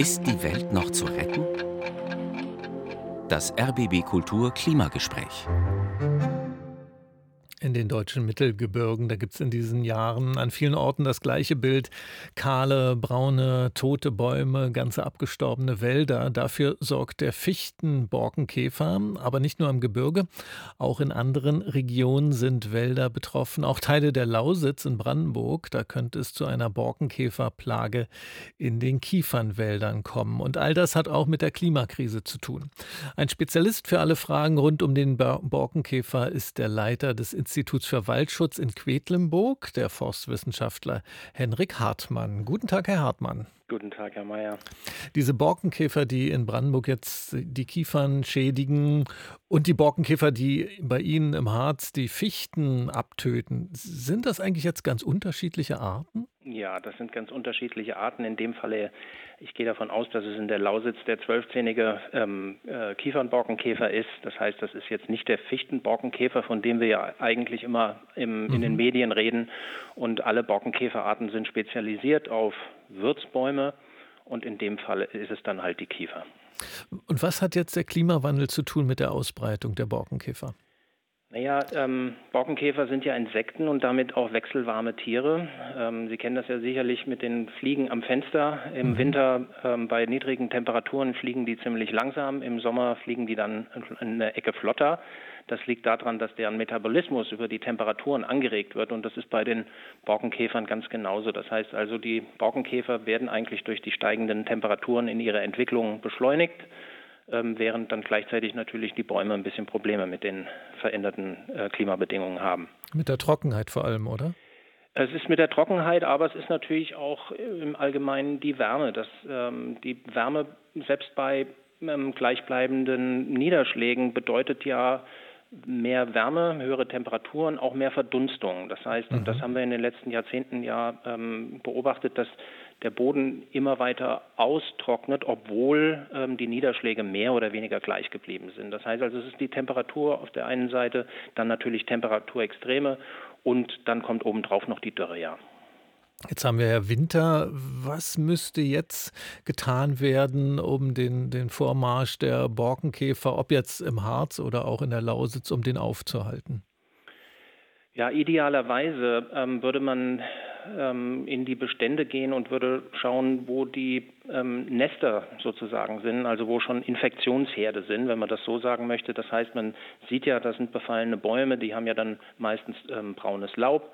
Ist die Welt noch zu retten? Das RBB Kultur Klimagespräch. In den deutschen Mittelgebirgen, da gibt es in diesen Jahren an vielen Orten das gleiche Bild. Kahle, braune, tote Bäume, ganze abgestorbene Wälder. Dafür sorgt der Fichtenborkenkäfer, aber nicht nur im Gebirge. Auch in anderen Regionen sind Wälder betroffen. Auch Teile der Lausitz in Brandenburg, da könnte es zu einer Borkenkäferplage in den Kiefernwäldern kommen. Und all das hat auch mit der Klimakrise zu tun. Ein Spezialist für alle Fragen rund um den Borkenkäfer ist der Leiter des Instituts Instituts für Waldschutz in Quedlinburg, der Forstwissenschaftler Henrik Hartmann. Guten Tag, Herr Hartmann. Guten Tag, Herr Mayer. Diese Borkenkäfer, die in Brandenburg jetzt die Kiefern schädigen und die Borkenkäfer, die bei Ihnen im Harz die Fichten abtöten, sind das eigentlich jetzt ganz unterschiedliche Arten? Ja, das sind ganz unterschiedliche Arten. In dem Falle, ich gehe davon aus, dass es in der Lausitz der zwölfzähnige ähm, äh, Kiefernborkenkäfer ist. Das heißt, das ist jetzt nicht der Fichtenborkenkäfer, von dem wir ja eigentlich immer im, mhm. in den mhm. Medien reden. Und alle Borkenkäferarten sind spezialisiert auf Würzbäume. Und in dem Fall ist es dann halt die Kiefer. Und was hat jetzt der Klimawandel zu tun mit der Ausbreitung der Borkenkäfer? Naja, ähm, Borkenkäfer sind ja Insekten und damit auch wechselwarme Tiere. Ähm, Sie kennen das ja sicherlich mit den Fliegen am Fenster. Im mhm. Winter ähm, bei niedrigen Temperaturen fliegen die ziemlich langsam, im Sommer fliegen die dann eine Ecke flotter. Das liegt daran, dass deren Metabolismus über die Temperaturen angeregt wird und das ist bei den Borkenkäfern ganz genauso. Das heißt also, die Borkenkäfer werden eigentlich durch die steigenden Temperaturen in ihrer Entwicklung beschleunigt ähm, während dann gleichzeitig natürlich die Bäume ein bisschen Probleme mit den veränderten äh, Klimabedingungen haben. Mit der Trockenheit vor allem, oder? Es ist mit der Trockenheit, aber es ist natürlich auch im Allgemeinen die Wärme. Dass, ähm, die Wärme selbst bei ähm, gleichbleibenden Niederschlägen bedeutet ja mehr Wärme, höhere Temperaturen, auch mehr Verdunstung. Das heißt, mhm. und das haben wir in den letzten Jahrzehnten ja ähm, beobachtet, dass der Boden immer weiter austrocknet, obwohl ähm, die Niederschläge mehr oder weniger gleich geblieben sind. Das heißt also, es ist die Temperatur auf der einen Seite, dann natürlich Temperaturextreme und dann kommt obendrauf noch die Dürre, ja. Jetzt haben wir ja Winter. Was müsste jetzt getan werden, um den, den Vormarsch der Borkenkäfer, ob jetzt im Harz oder auch in der Lausitz, um den aufzuhalten? Ja, idealerweise ähm, würde man ähm, in die Bestände gehen und würde schauen, wo die ähm, Nester sozusagen sind, also wo schon Infektionsherde sind, wenn man das so sagen möchte. Das heißt, man sieht ja, das sind befallene Bäume, die haben ja dann meistens ähm, braunes Laub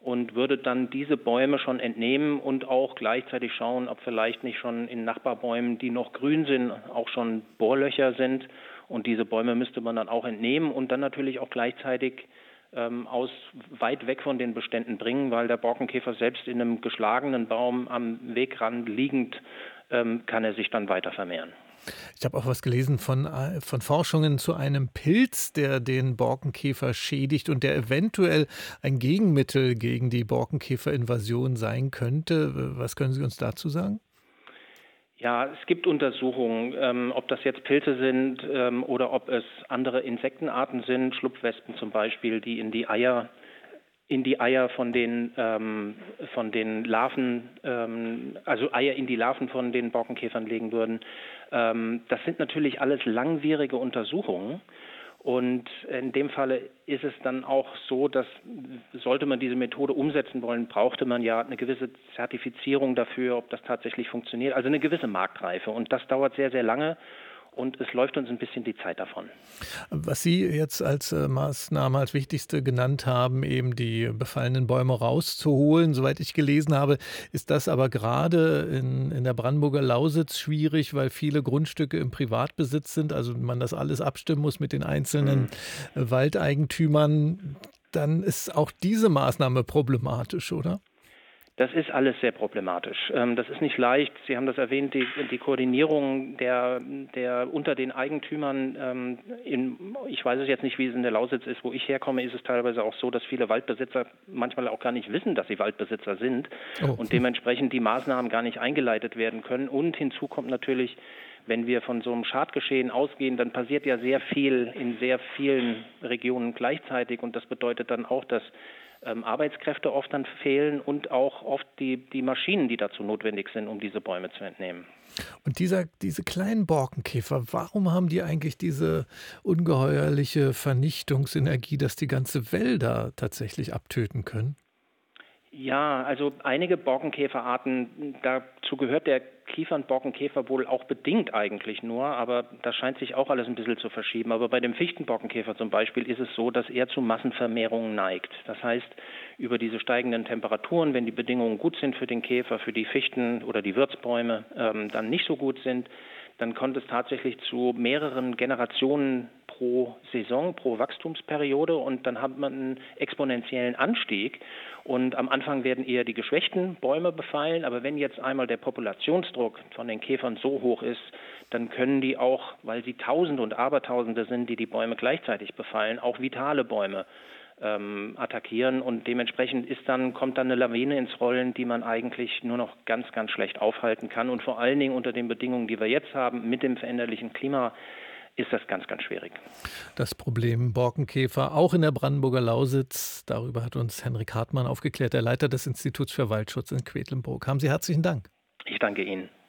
und würde dann diese Bäume schon entnehmen und auch gleichzeitig schauen, ob vielleicht nicht schon in Nachbarbäumen, die noch grün sind, auch schon Bohrlöcher sind. Und diese Bäume müsste man dann auch entnehmen und dann natürlich auch gleichzeitig ähm, aus weit weg von den Beständen bringen, weil der Borkenkäfer selbst in einem geschlagenen Baum am Wegrand liegend ähm, kann er sich dann weiter vermehren. Ich habe auch was gelesen von, äh, von Forschungen zu einem Pilz, der den Borkenkäfer schädigt und der eventuell ein Gegenmittel gegen die Borkenkäferinvasion sein könnte. Was können Sie uns dazu sagen? Ja, es gibt Untersuchungen, ähm, ob das jetzt Pilze sind ähm, oder ob es andere Insektenarten sind, Schlupfwespen zum Beispiel, die in die Eier in die Eier von den ähm, von den Larven, ähm, also Eier in die Larven von den Borkenkäfern legen würden. Ähm, das sind natürlich alles langwierige Untersuchungen und in dem Falle ist es dann auch so, dass sollte man diese Methode umsetzen wollen, brauchte man ja eine gewisse Zertifizierung dafür, ob das tatsächlich funktioniert, also eine gewisse Marktreife. Und das dauert sehr, sehr lange und es läuft uns ein bisschen die Zeit davon. Was Sie jetzt als äh, Maßnahme als wichtigste genannt haben, eben die befallenen Bäume rauszuholen, soweit ich gelesen habe, ist das aber gerade in, in der Brandenburger Lausitz schwierig, weil viele Grundstücke im Privatbesitz sind, also man das alles abstimmen muss mit den einzelnen mhm. Waldeigentümern. Dann ist auch diese Maßnahme problematisch, oder? Das ist alles sehr problematisch. Ähm, das ist nicht leicht. Sie haben das erwähnt, die, die Koordinierung der, der unter den Eigentümern. Ähm, in, ich weiß es jetzt nicht, wie es in der Lausitz ist. Wo ich herkomme, ist es teilweise auch so, dass viele Waldbesitzer manchmal auch gar nicht wissen, dass sie Waldbesitzer sind oh. und dementsprechend die Maßnahmen gar nicht eingeleitet werden können. Und hinzu kommt natürlich, wenn wir von so einem Schadgeschehen ausgehen, dann passiert ja sehr viel in sehr vielen Regionen gleichzeitig und das bedeutet dann auch, dass ähm, Arbeitskräfte oft dann fehlen und auch oft die, die Maschinen, die dazu notwendig sind, um diese Bäume zu entnehmen. Und dieser, diese kleinen Borkenkäfer, warum haben die eigentlich diese ungeheuerliche Vernichtungsenergie, dass die ganze Wälder tatsächlich abtöten können? Ja, also einige Borkenkäferarten, dazu gehört der Kiefernborkenkäfer wohl auch bedingt eigentlich nur, aber das scheint sich auch alles ein bisschen zu verschieben. Aber bei dem Fichtenborkenkäfer zum Beispiel ist es so, dass er zu Massenvermehrungen neigt. Das heißt, über diese steigenden Temperaturen, wenn die Bedingungen gut sind für den Käfer, für die Fichten oder die Wirtsbäume ähm, dann nicht so gut sind, dann kommt es tatsächlich zu mehreren Generationen pro Saison, pro Wachstumsperiode und dann hat man einen exponentiellen Anstieg. Und am Anfang werden eher die geschwächten Bäume befallen, aber wenn jetzt einmal der Populationsdruck von den Käfern so hoch ist, dann können die auch, weil sie Tausende und Abertausende sind, die die Bäume gleichzeitig befallen, auch vitale Bäume ähm, attackieren und dementsprechend ist dann, kommt dann eine Lawine ins Rollen, die man eigentlich nur noch ganz, ganz schlecht aufhalten kann und vor allen Dingen unter den Bedingungen, die wir jetzt haben, mit dem veränderlichen Klima, ist das ganz, ganz schwierig. Das Problem Borkenkäfer auch in der Brandenburger Lausitz, darüber hat uns Henrik Hartmann aufgeklärt, der Leiter des Instituts für Waldschutz in Quedlinburg. Haben Sie herzlichen Dank. Ich danke Ihnen.